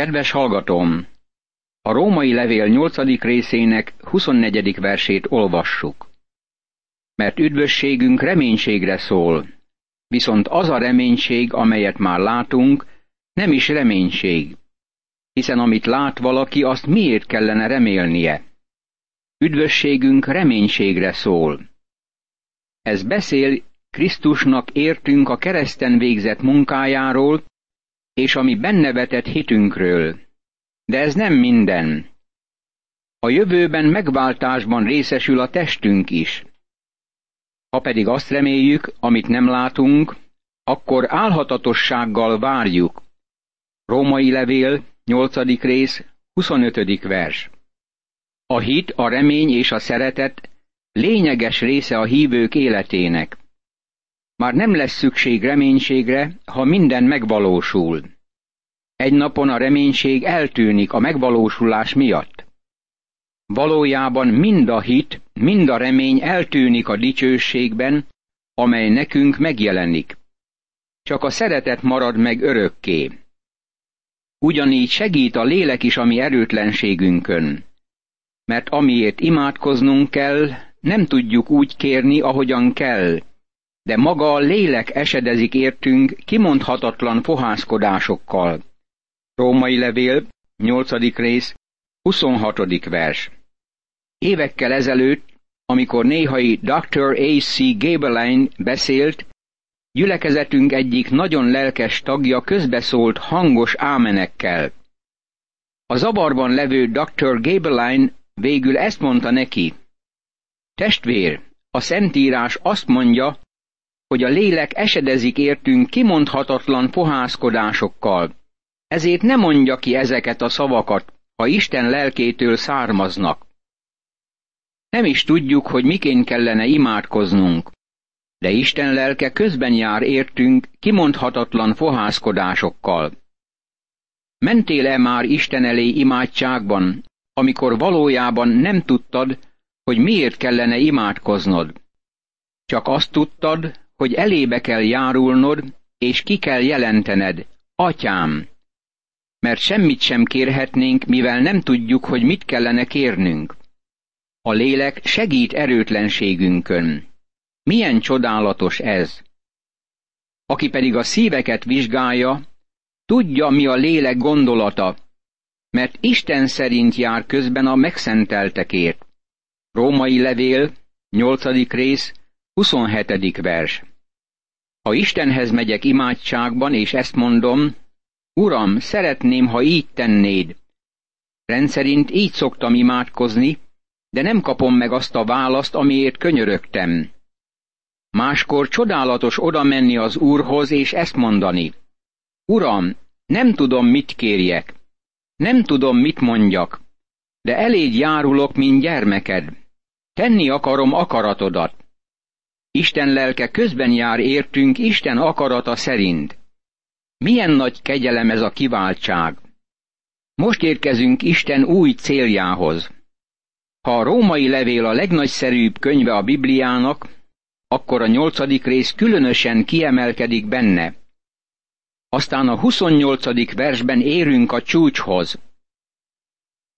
Kedves hallgatóm! A római levél 8. részének 24. versét olvassuk. Mert üdvösségünk reménységre szól, viszont az a reménység, amelyet már látunk, nem is reménység, hiszen amit lát valaki, azt miért kellene remélnie? Üdvösségünk reménységre szól. Ez beszél Krisztusnak értünk a kereszten végzett munkájáról, és ami benne vetett hitünkről. De ez nem minden. A jövőben megváltásban részesül a testünk is. Ha pedig azt reméljük, amit nem látunk, akkor álhatatossággal várjuk. Római levél, 8. rész, 25. vers. A hit, a remény és a szeretet lényeges része a hívők életének. Már nem lesz szükség reménységre, ha minden megvalósul. Egy napon a reménység eltűnik a megvalósulás miatt. Valójában mind a hit, mind a remény eltűnik a dicsőségben, amely nekünk megjelenik. Csak a szeretet marad meg örökké. Ugyanígy segít a lélek is a mi erőtlenségünkön. Mert amiért imádkoznunk kell, nem tudjuk úgy kérni, ahogyan kell, de maga a lélek esedezik értünk kimondhatatlan fohászkodásokkal. Római levél, 8. rész, 26. vers. Évekkel ezelőtt, amikor néhai Dr. A.C. Gabeline beszélt, gyülekezetünk egyik nagyon lelkes tagja közbeszólt hangos ámenekkel. A zavarban levő Dr. Gabeline végül ezt mondta neki. Testvér, a Szentírás azt mondja, hogy a lélek esedezik értünk kimondhatatlan fohászkodásokkal. Ezért ne mondja ki ezeket a szavakat, ha Isten lelkétől származnak. Nem is tudjuk, hogy miként kellene imádkoznunk, de Isten lelke közben jár értünk kimondhatatlan fohászkodásokkal. Mentél-e már Isten elé imádságban, amikor valójában nem tudtad, hogy miért kellene imádkoznod? Csak azt tudtad, hogy elébe kell járulnod, és ki kell jelentened, atyám, mert semmit sem kérhetnénk, mivel nem tudjuk, hogy mit kellene kérnünk. A lélek segít erőtlenségünkön. Milyen csodálatos ez! Aki pedig a szíveket vizsgálja, tudja, mi a lélek gondolata, mert Isten szerint jár közben a megszenteltekért. Római levél, 8. rész, 27. vers. Ha Istenhez megyek imádságban, és ezt mondom, Uram, szeretném, ha így tennéd. Rendszerint így szoktam imádkozni, de nem kapom meg azt a választ, amiért könyörögtem. Máskor csodálatos oda menni az Úrhoz, és ezt mondani. Uram, nem tudom, mit kérjek. Nem tudom, mit mondjak, de elég járulok, mint gyermeked. Tenni akarom akaratodat. Isten lelke közben jár értünk Isten akarata szerint. Milyen nagy kegyelem ez a kiváltság! Most érkezünk Isten új céljához. Ha a római levél a legnagyszerűbb könyve a Bibliának, akkor a nyolcadik rész különösen kiemelkedik benne. Aztán a 28. versben érünk a csúcshoz.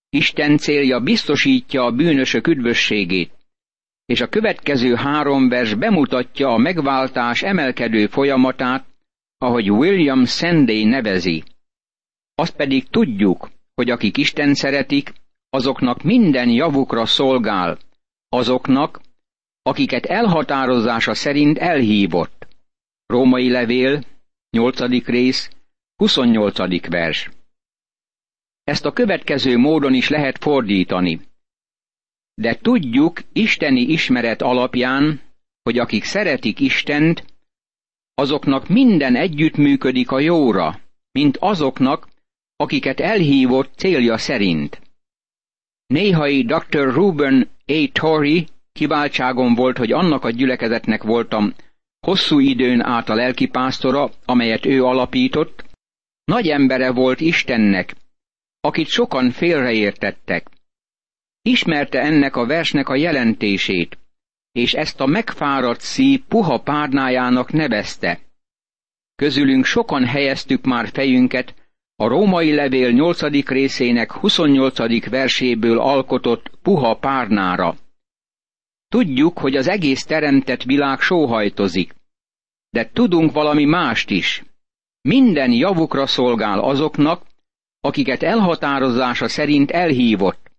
Isten célja biztosítja a bűnösök üdvösségét, és a következő három vers bemutatja a megváltás emelkedő folyamatát, ahogy William Sanday nevezi. Azt pedig tudjuk, hogy akik Isten szeretik, azoknak minden javukra szolgál, azoknak, akiket elhatározása szerint elhívott. Római levél, 8. rész, 28. vers. Ezt a következő módon is lehet fordítani. De tudjuk isteni ismeret alapján, hogy akik szeretik Istent, azoknak minden együttműködik a jóra, mint azoknak, akiket elhívott célja szerint. Néhai Dr. Ruben A. Torrey kiváltságom volt, hogy annak a gyülekezetnek voltam hosszú időn át a lelkipásztora, amelyet ő alapított, nagy embere volt Istennek, akit sokan félreértettek. Ismerte ennek a versnek a jelentését, és ezt a megfáradt szív puha párnájának nevezte. Közülünk sokan helyeztük már fejünket a római levél 8. részének 28. verséből alkotott puha párnára. Tudjuk, hogy az egész teremtett világ sóhajtozik, de tudunk valami mást is. Minden javukra szolgál azoknak, akiket elhatározása szerint elhívott,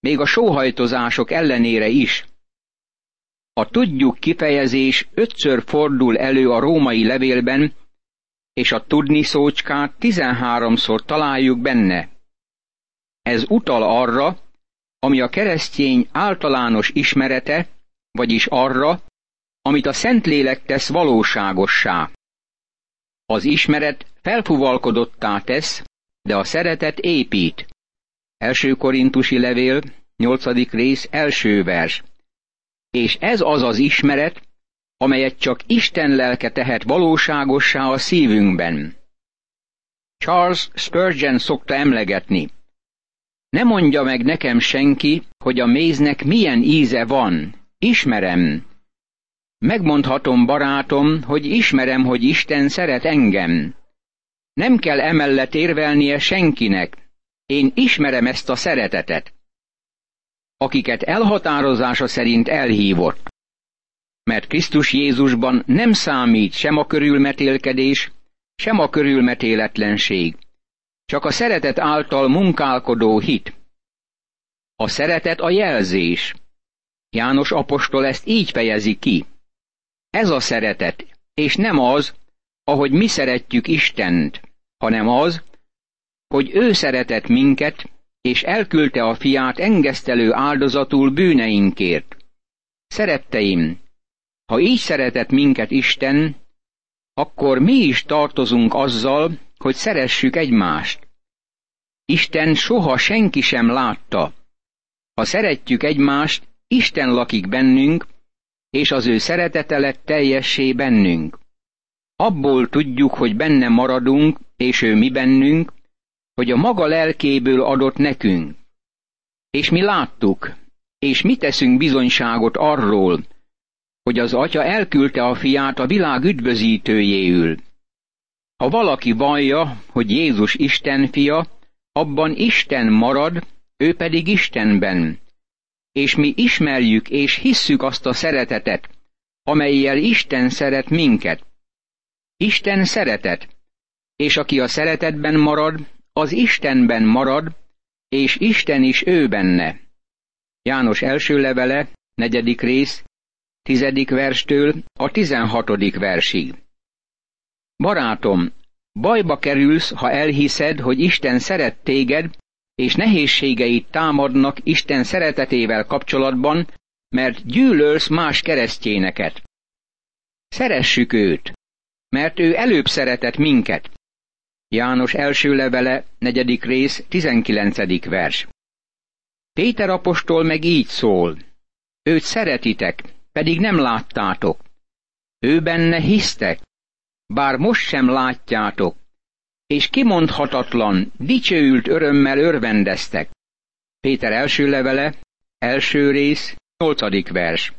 még a sóhajtozások ellenére is. A tudjuk kifejezés ötször fordul elő a római levélben, és a tudni szócskát tizenháromszor találjuk benne. Ez utal arra, ami a keresztény általános ismerete, vagyis arra, amit a Szentlélek tesz valóságossá. Az ismeret felfuvalkodottá tesz, de a szeretet épít. Első korintusi levél, nyolcadik rész, első vers. És ez az az ismeret, amelyet csak Isten lelke tehet valóságossá a szívünkben. Charles Spurgeon szokta emlegetni. Ne mondja meg nekem senki, hogy a méznek milyen íze van. Ismerem. Megmondhatom, barátom, hogy ismerem, hogy Isten szeret engem. Nem kell emellett érvelnie senkinek. Én ismerem ezt a szeretetet. Akiket elhatározása szerint elhívott. Mert Krisztus Jézusban nem számít sem a körülmetélkedés, sem a körülmetéletlenség, csak a szeretet által munkálkodó hit. A szeretet a jelzés. János apostol ezt így fejezi ki. Ez a szeretet, és nem az, ahogy mi szeretjük Istent, hanem az, hogy ő szeretett minket, és elküldte a fiát engesztelő áldozatul bűneinkért. Szeretteim, ha így szeretett minket Isten, akkor mi is tartozunk azzal, hogy szeressük egymást. Isten soha senki sem látta. Ha szeretjük egymást, Isten lakik bennünk, és az ő szeretete lett teljessé bennünk. Abból tudjuk, hogy benne maradunk, és ő mi bennünk, hogy a maga lelkéből adott nekünk. És mi láttuk, és mi teszünk bizonyságot arról, hogy az atya elküldte a fiát a világ üdvözítőjéül. Ha valaki vallja, hogy Jézus Isten fia, abban Isten marad, ő pedig Istenben. És mi ismerjük és hisszük azt a szeretetet, amelyel Isten szeret minket. Isten szeretet, és aki a szeretetben marad, az Istenben marad, és Isten is ő benne. János első levele, negyedik rész, tizedik verstől a tizenhatodik versig. Barátom, bajba kerülsz, ha elhiszed, hogy Isten szeret téged, és nehézségeit támadnak Isten szeretetével kapcsolatban, mert gyűlölsz más keresztjéneket. Szeressük őt, mert ő előbb szeretett minket. János első levele, negyedik rész, tizenkilencedik vers. Péter apostol meg így szól. Őt szeretitek, pedig nem láttátok. Ő benne hisztek, bár most sem látjátok, és kimondhatatlan, dicsőült örömmel örvendeztek. Péter első levele, első rész, nyolcadik vers.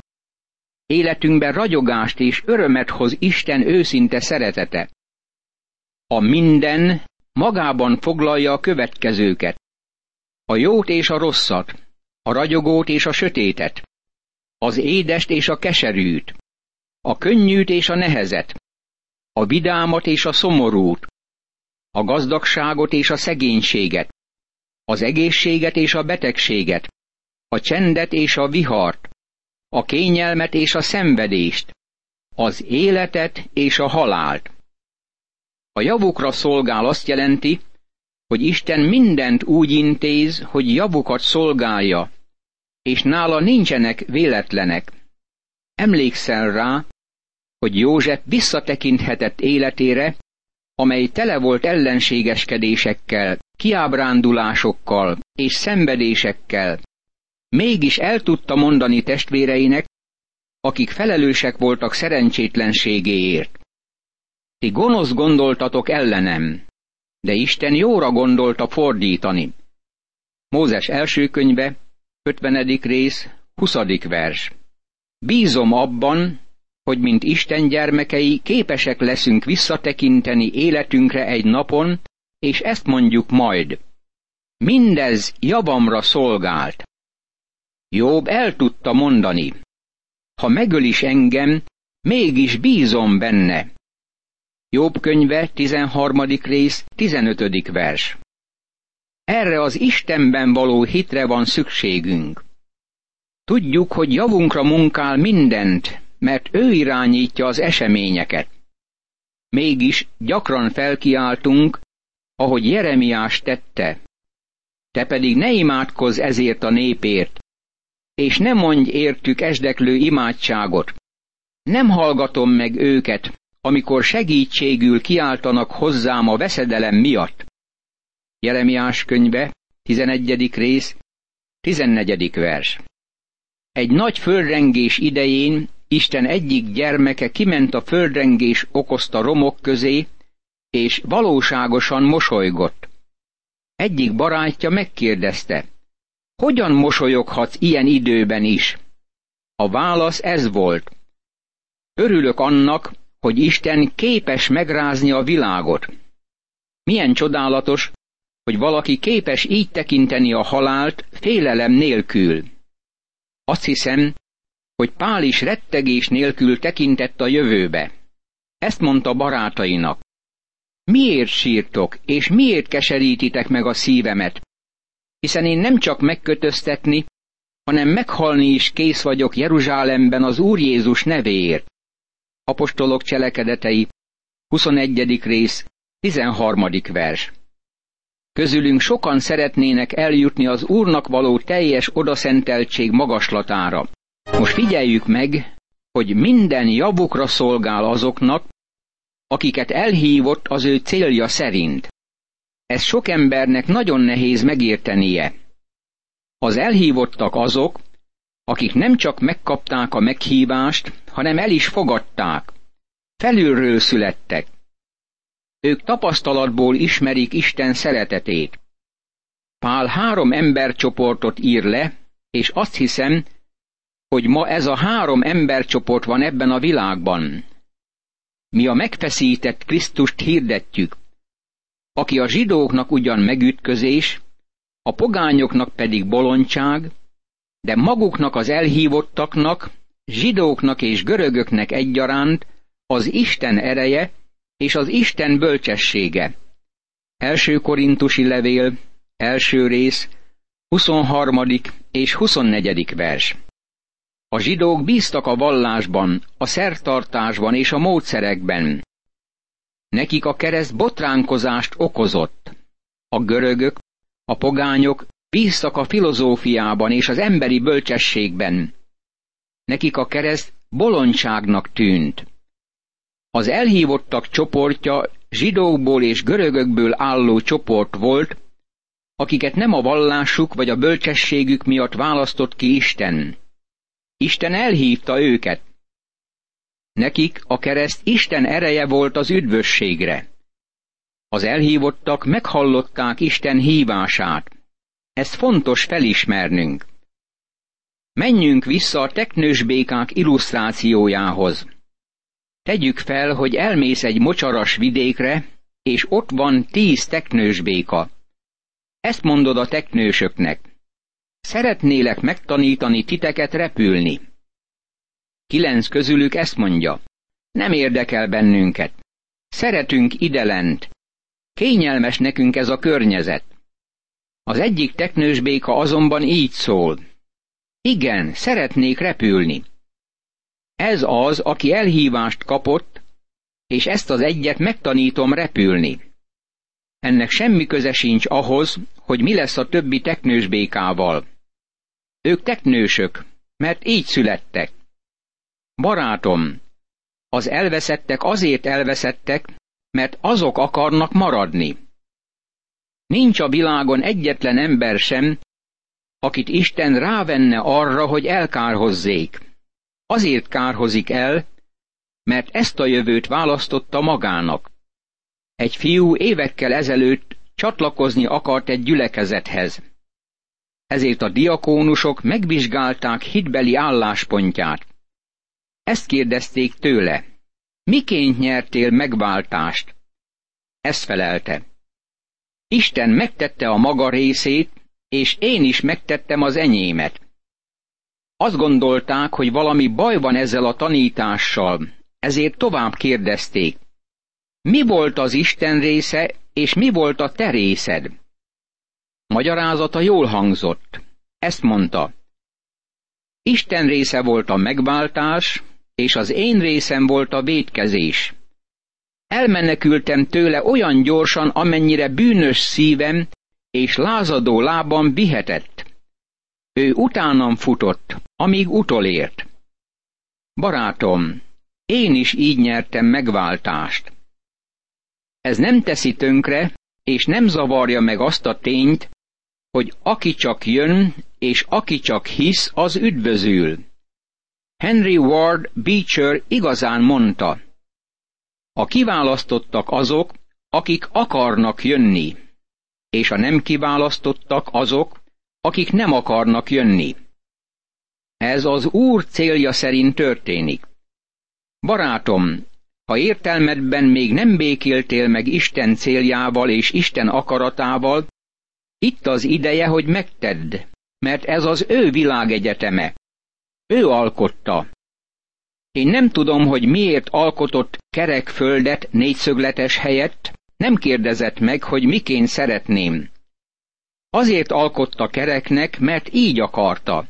Életünkben ragyogást és örömet hoz Isten őszinte szeretete. A minden magában foglalja a következőket. A jót és a rosszat, a ragyogót és a sötétet, az édest és a keserűt, a könnyűt és a nehezet, a vidámat és a szomorút, a gazdagságot és a szegénységet, az egészséget és a betegséget, a csendet és a vihart, a kényelmet és a szenvedést, az életet és a halált. A javukra szolgál azt jelenti, hogy Isten mindent úgy intéz, hogy javukat szolgálja, és nála nincsenek véletlenek. Emlékszel rá, hogy József visszatekinthetett életére, amely tele volt ellenségeskedésekkel, kiábrándulásokkal és szenvedésekkel, mégis el tudta mondani testvéreinek, akik felelősek voltak szerencsétlenségéért. Ti gonosz gondoltatok ellenem, de Isten jóra gondolta fordítani. Mózes első könyve, 50. rész, 20. vers. Bízom abban, hogy mint Isten gyermekei képesek leszünk visszatekinteni életünkre egy napon, és ezt mondjuk majd. Mindez javamra szolgált. Jobb el tudta mondani. Ha megöl is engem, mégis bízom benne. Jobb könyve, 13. rész, 15. vers. Erre az Istenben való hitre van szükségünk. Tudjuk, hogy javunkra munkál mindent, mert ő irányítja az eseményeket. Mégis gyakran felkiáltunk, ahogy Jeremiás tette. Te pedig ne imádkozz ezért a népért, és ne mondj értük esdeklő imádságot. Nem hallgatom meg őket, amikor segítségül kiáltanak hozzám a veszedelem miatt. Jeremiás könyve, 11. rész, 14. vers. Egy nagy földrengés idején Isten egyik gyermeke kiment a földrengés okozta romok közé, és valóságosan mosolygott. Egyik barátja megkérdezte, hogyan mosolyoghatsz ilyen időben is? A válasz ez volt. Örülök annak, hogy Isten képes megrázni a világot. Milyen csodálatos, hogy valaki képes így tekinteni a halált félelem nélkül. Azt hiszem, hogy Pál is rettegés nélkül tekintett a jövőbe. Ezt mondta barátainak. Miért sírtok, és miért keserítitek meg a szívemet? Hiszen én nem csak megkötöztetni, hanem meghalni is kész vagyok Jeruzsálemben az Úr Jézus nevéért. Apostolok cselekedetei, 21. rész, 13. vers. Közülünk sokan szeretnének eljutni az Úrnak való teljes odaszenteltség magaslatára. Most figyeljük meg, hogy minden javukra szolgál azoknak, akiket elhívott az ő célja szerint. Ez sok embernek nagyon nehéz megértenie. Az elhívottak azok, akik nem csak megkapták a meghívást, hanem el is fogadták. Felülről születtek. Ők tapasztalatból ismerik Isten szeretetét. Pál három embercsoportot ír le, és azt hiszem, hogy ma ez a három embercsoport van ebben a világban. Mi a megfeszített Krisztust hirdetjük, aki a zsidóknak ugyan megütközés, a pogányoknak pedig bolondság, de maguknak az elhívottaknak, zsidóknak és görögöknek egyaránt az Isten ereje és az Isten bölcsessége. Első korintusi levél, első rész, 23. és 24. vers. A zsidók bíztak a vallásban, a szertartásban és a módszerekben. Nekik a kereszt botránkozást okozott. A görögök, a pogányok bíztak a filozófiában és az emberi bölcsességben. Nekik a kereszt bolondságnak tűnt. Az elhívottak csoportja zsidókból és görögökből álló csoport volt, akiket nem a vallásuk vagy a bölcsességük miatt választott ki Isten. Isten elhívta őket. Nekik a kereszt Isten ereje volt az üdvösségre. Az elhívottak meghallották Isten hívását. Ezt fontos felismernünk. Menjünk vissza a teknős békák illusztrációjához. Tegyük fel, hogy elmész egy mocsaras vidékre, és ott van tíz teknős béka. Ezt mondod a teknősöknek. Szeretnélek megtanítani titeket repülni. Kilenc közülük ezt mondja. Nem érdekel bennünket. Szeretünk idelent. Kényelmes nekünk ez a környezet. Az egyik teknős béka azonban így szól. Igen, szeretnék repülni. Ez az, aki elhívást kapott, és ezt az egyet megtanítom repülni. Ennek semmi köze sincs ahhoz, hogy mi lesz a többi teknős békával. Ők teknősök, mert így születtek. Barátom, az elveszettek azért elveszettek, mert azok akarnak maradni. Nincs a világon egyetlen ember sem, akit Isten rávenne arra, hogy elkárhozzék. Azért kárhozik el, mert ezt a jövőt választotta magának. Egy fiú évekkel ezelőtt csatlakozni akart egy gyülekezethez. Ezért a diakónusok megvizsgálták hitbeli álláspontját. Ezt kérdezték tőle. Miként nyertél megváltást? Ezt felelte. Isten megtette a maga részét, és én is megtettem az enyémet. Azt gondolták, hogy valami baj van ezzel a tanítással, ezért tovább kérdezték. Mi volt az Isten része, és mi volt a te részed? Magyarázata jól hangzott. Ezt mondta. Isten része volt a megváltás, és az én részem volt a védkezés. Elmenekültem tőle olyan gyorsan, amennyire bűnös szívem és lázadó lábam vihetett. Ő utánam futott, amíg utolért. Barátom, én is így nyertem megváltást. Ez nem teszi tönkre, és nem zavarja meg azt a tényt, hogy aki csak jön, és aki csak hisz, az üdvözül. Henry Ward Beecher igazán mondta, a kiválasztottak azok, akik akarnak jönni, és a nem kiválasztottak azok, akik nem akarnak jönni. Ez az Úr célja szerint történik. Barátom, ha értelmedben még nem békéltél meg Isten céljával és Isten akaratával, itt az ideje, hogy megtedd, mert ez az ő világegyeteme. Ő alkotta. Én nem tudom, hogy miért alkotott kerek földet négyszögletes helyett, nem kérdezett meg, hogy miként szeretném. Azért alkotta kereknek, mert így akarta.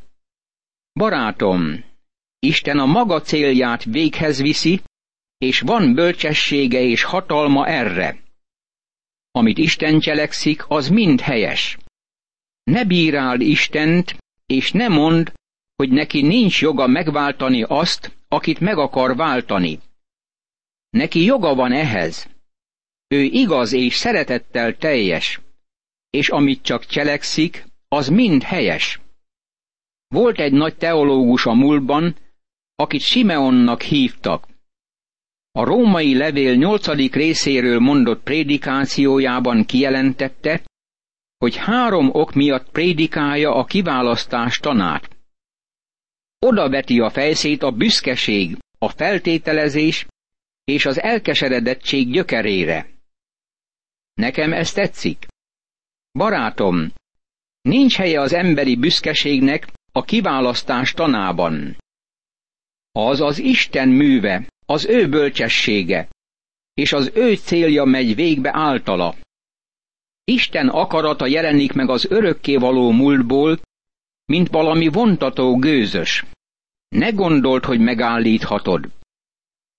Barátom, Isten a maga célját véghez viszi, és van bölcsessége és hatalma erre. Amit Isten cselekszik, az mind helyes. Ne bíráld Istent, és ne mond, hogy neki nincs joga megváltani azt, akit meg akar váltani. Neki joga van ehhez. Ő igaz és szeretettel teljes, és amit csak cselekszik, az mind helyes. Volt egy nagy teológus a múltban, akit Simeonnak hívtak. A római levél nyolcadik részéről mondott prédikációjában kijelentette, hogy három ok miatt prédikálja a kiválasztás tanát. Oda veti a fejszét a büszkeség, a feltételezés és az elkeseredettség gyökerére. Nekem ez tetszik. Barátom, nincs helye az emberi büszkeségnek a kiválasztás tanában. Az az Isten műve, az ő bölcsessége, és az ő célja megy végbe általa. Isten akarata jelenik meg az örökkévaló múltból, mint valami vontató gőzös. Ne gondold, hogy megállíthatod.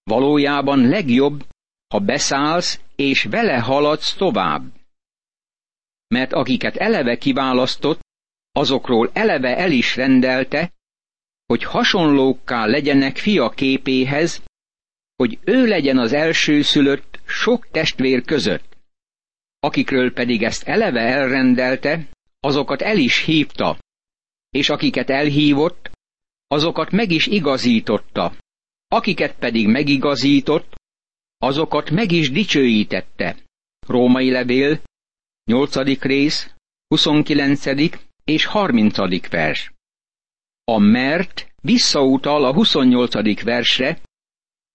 Valójában legjobb, ha beszállsz, és vele haladsz tovább. Mert akiket eleve kiválasztott, azokról eleve el is rendelte, hogy hasonlókká legyenek fia képéhez, hogy ő legyen az elsőszülött sok testvér között. Akikről pedig ezt eleve elrendelte, azokat el is hívta, és akiket elhívott, azokat meg is igazította, akiket pedig megigazított, azokat meg is dicsőítette. Római levél, 8. rész, 29. és 30. vers. A mert visszautal a 28. versre,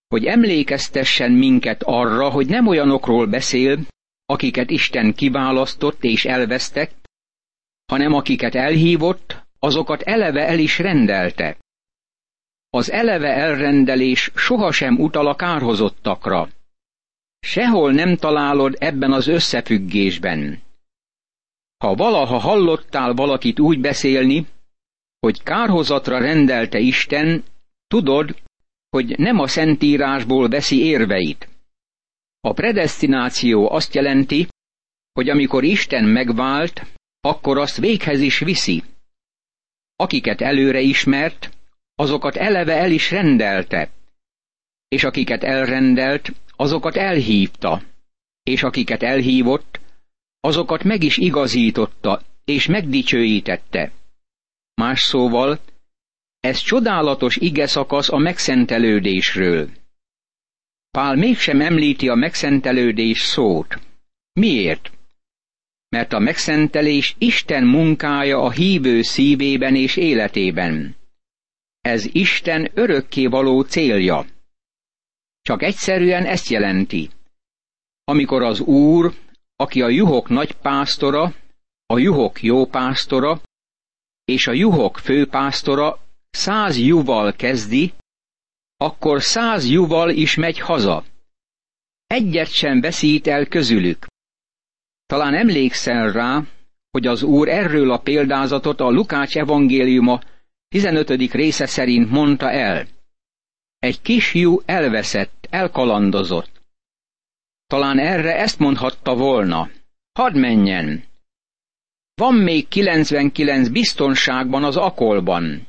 hogy emlékeztessen minket arra, hogy nem olyanokról beszél, akiket Isten kiválasztott és elvesztek, hanem akiket elhívott, azokat eleve el is rendelte. Az eleve elrendelés sohasem utal a kárhozottakra. Sehol nem találod ebben az összefüggésben. Ha valaha hallottál valakit úgy beszélni, hogy kárhozatra rendelte Isten, tudod, hogy nem a szentírásból veszi érveit. A predestináció azt jelenti, hogy amikor Isten megvált, akkor azt véghez is viszi. Akiket előre ismert, azokat eleve el is rendelte, és akiket elrendelt, azokat elhívta, és akiket elhívott, azokat meg is igazította, és megdicsőítette. Más szóval, ez csodálatos ige szakasz a megszentelődésről. Pál mégsem említi a megszentelődés szót. Miért? Mert a megszentelés Isten munkája a hívő szívében és életében. Ez Isten örökké való célja. Csak egyszerűen ezt jelenti. Amikor az Úr, aki a juhok nagy pásztora, a juhok jó pásztora, és a juhok főpásztora száz juval kezdi, akkor száz juval is megy haza. Egyet sem veszít el közülük. Talán emlékszel rá, hogy az Úr erről a példázatot a Lukács evangéliuma 15. része szerint mondta el. Egy kisjú elveszett, elkalandozott. Talán erre ezt mondhatta volna. Hadd menjen! Van még 99 biztonságban az akolban.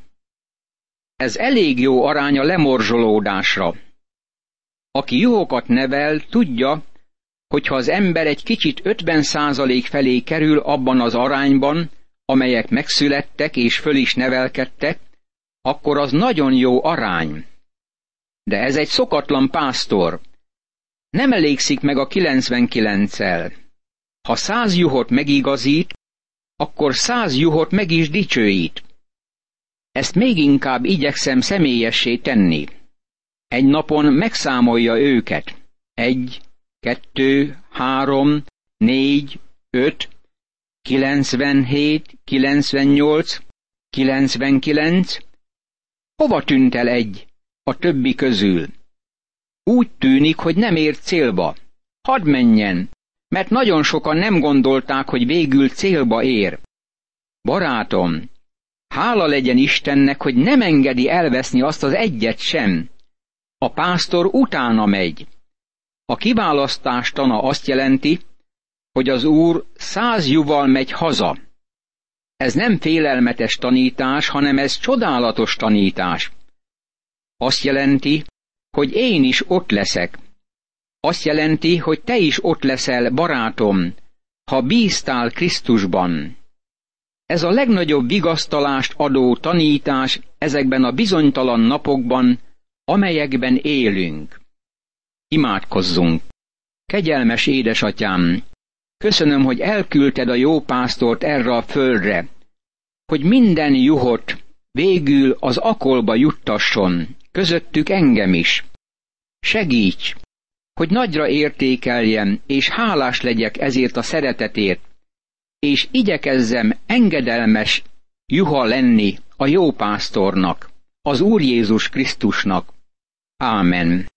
Ez elég jó arány a lemorzsolódásra. Aki juhokat nevel, tudja, hogyha az ember egy kicsit 50 százalék felé kerül abban az arányban, amelyek megszülettek és föl is nevelkedtek, akkor az nagyon jó arány. De ez egy szokatlan pásztor. Nem elégszik meg a 99-el. Ha száz juhot megigazít, akkor száz juhot meg is dicsőít. Ezt még inkább igyekszem személyessé tenni. Egy napon megszámolja őket. Egy, kettő, három, négy, öt, kilencvenhét, kilencvennyolc, kilencvenkilenc. Hova tűnt el egy a többi közül? Úgy tűnik, hogy nem ért célba. Hadd menjen, mert nagyon sokan nem gondolták, hogy végül célba ér. Barátom, hála legyen Istennek, hogy nem engedi elveszni azt az egyet sem. A pásztor utána megy. A kiválasztás tana azt jelenti, hogy az Úr száz juval megy haza. Ez nem félelmetes tanítás, hanem ez csodálatos tanítás. Azt jelenti, hogy én is ott leszek. Azt jelenti, hogy te is ott leszel, barátom, ha bíztál Krisztusban. Ez a legnagyobb vigasztalást adó tanítás ezekben a bizonytalan napokban, amelyekben élünk. Imádkozzunk! Kegyelmes édesatyám, köszönöm, hogy elküldted a jó pásztort erre a földre, hogy minden juhot végül az akolba juttasson, közöttük engem is. Segíts, hogy nagyra értékeljem, és hálás legyek ezért a szeretetért, és igyekezzem engedelmes juha lenni a jó pásztornak, az Úr Jézus Krisztusnak. Ámen.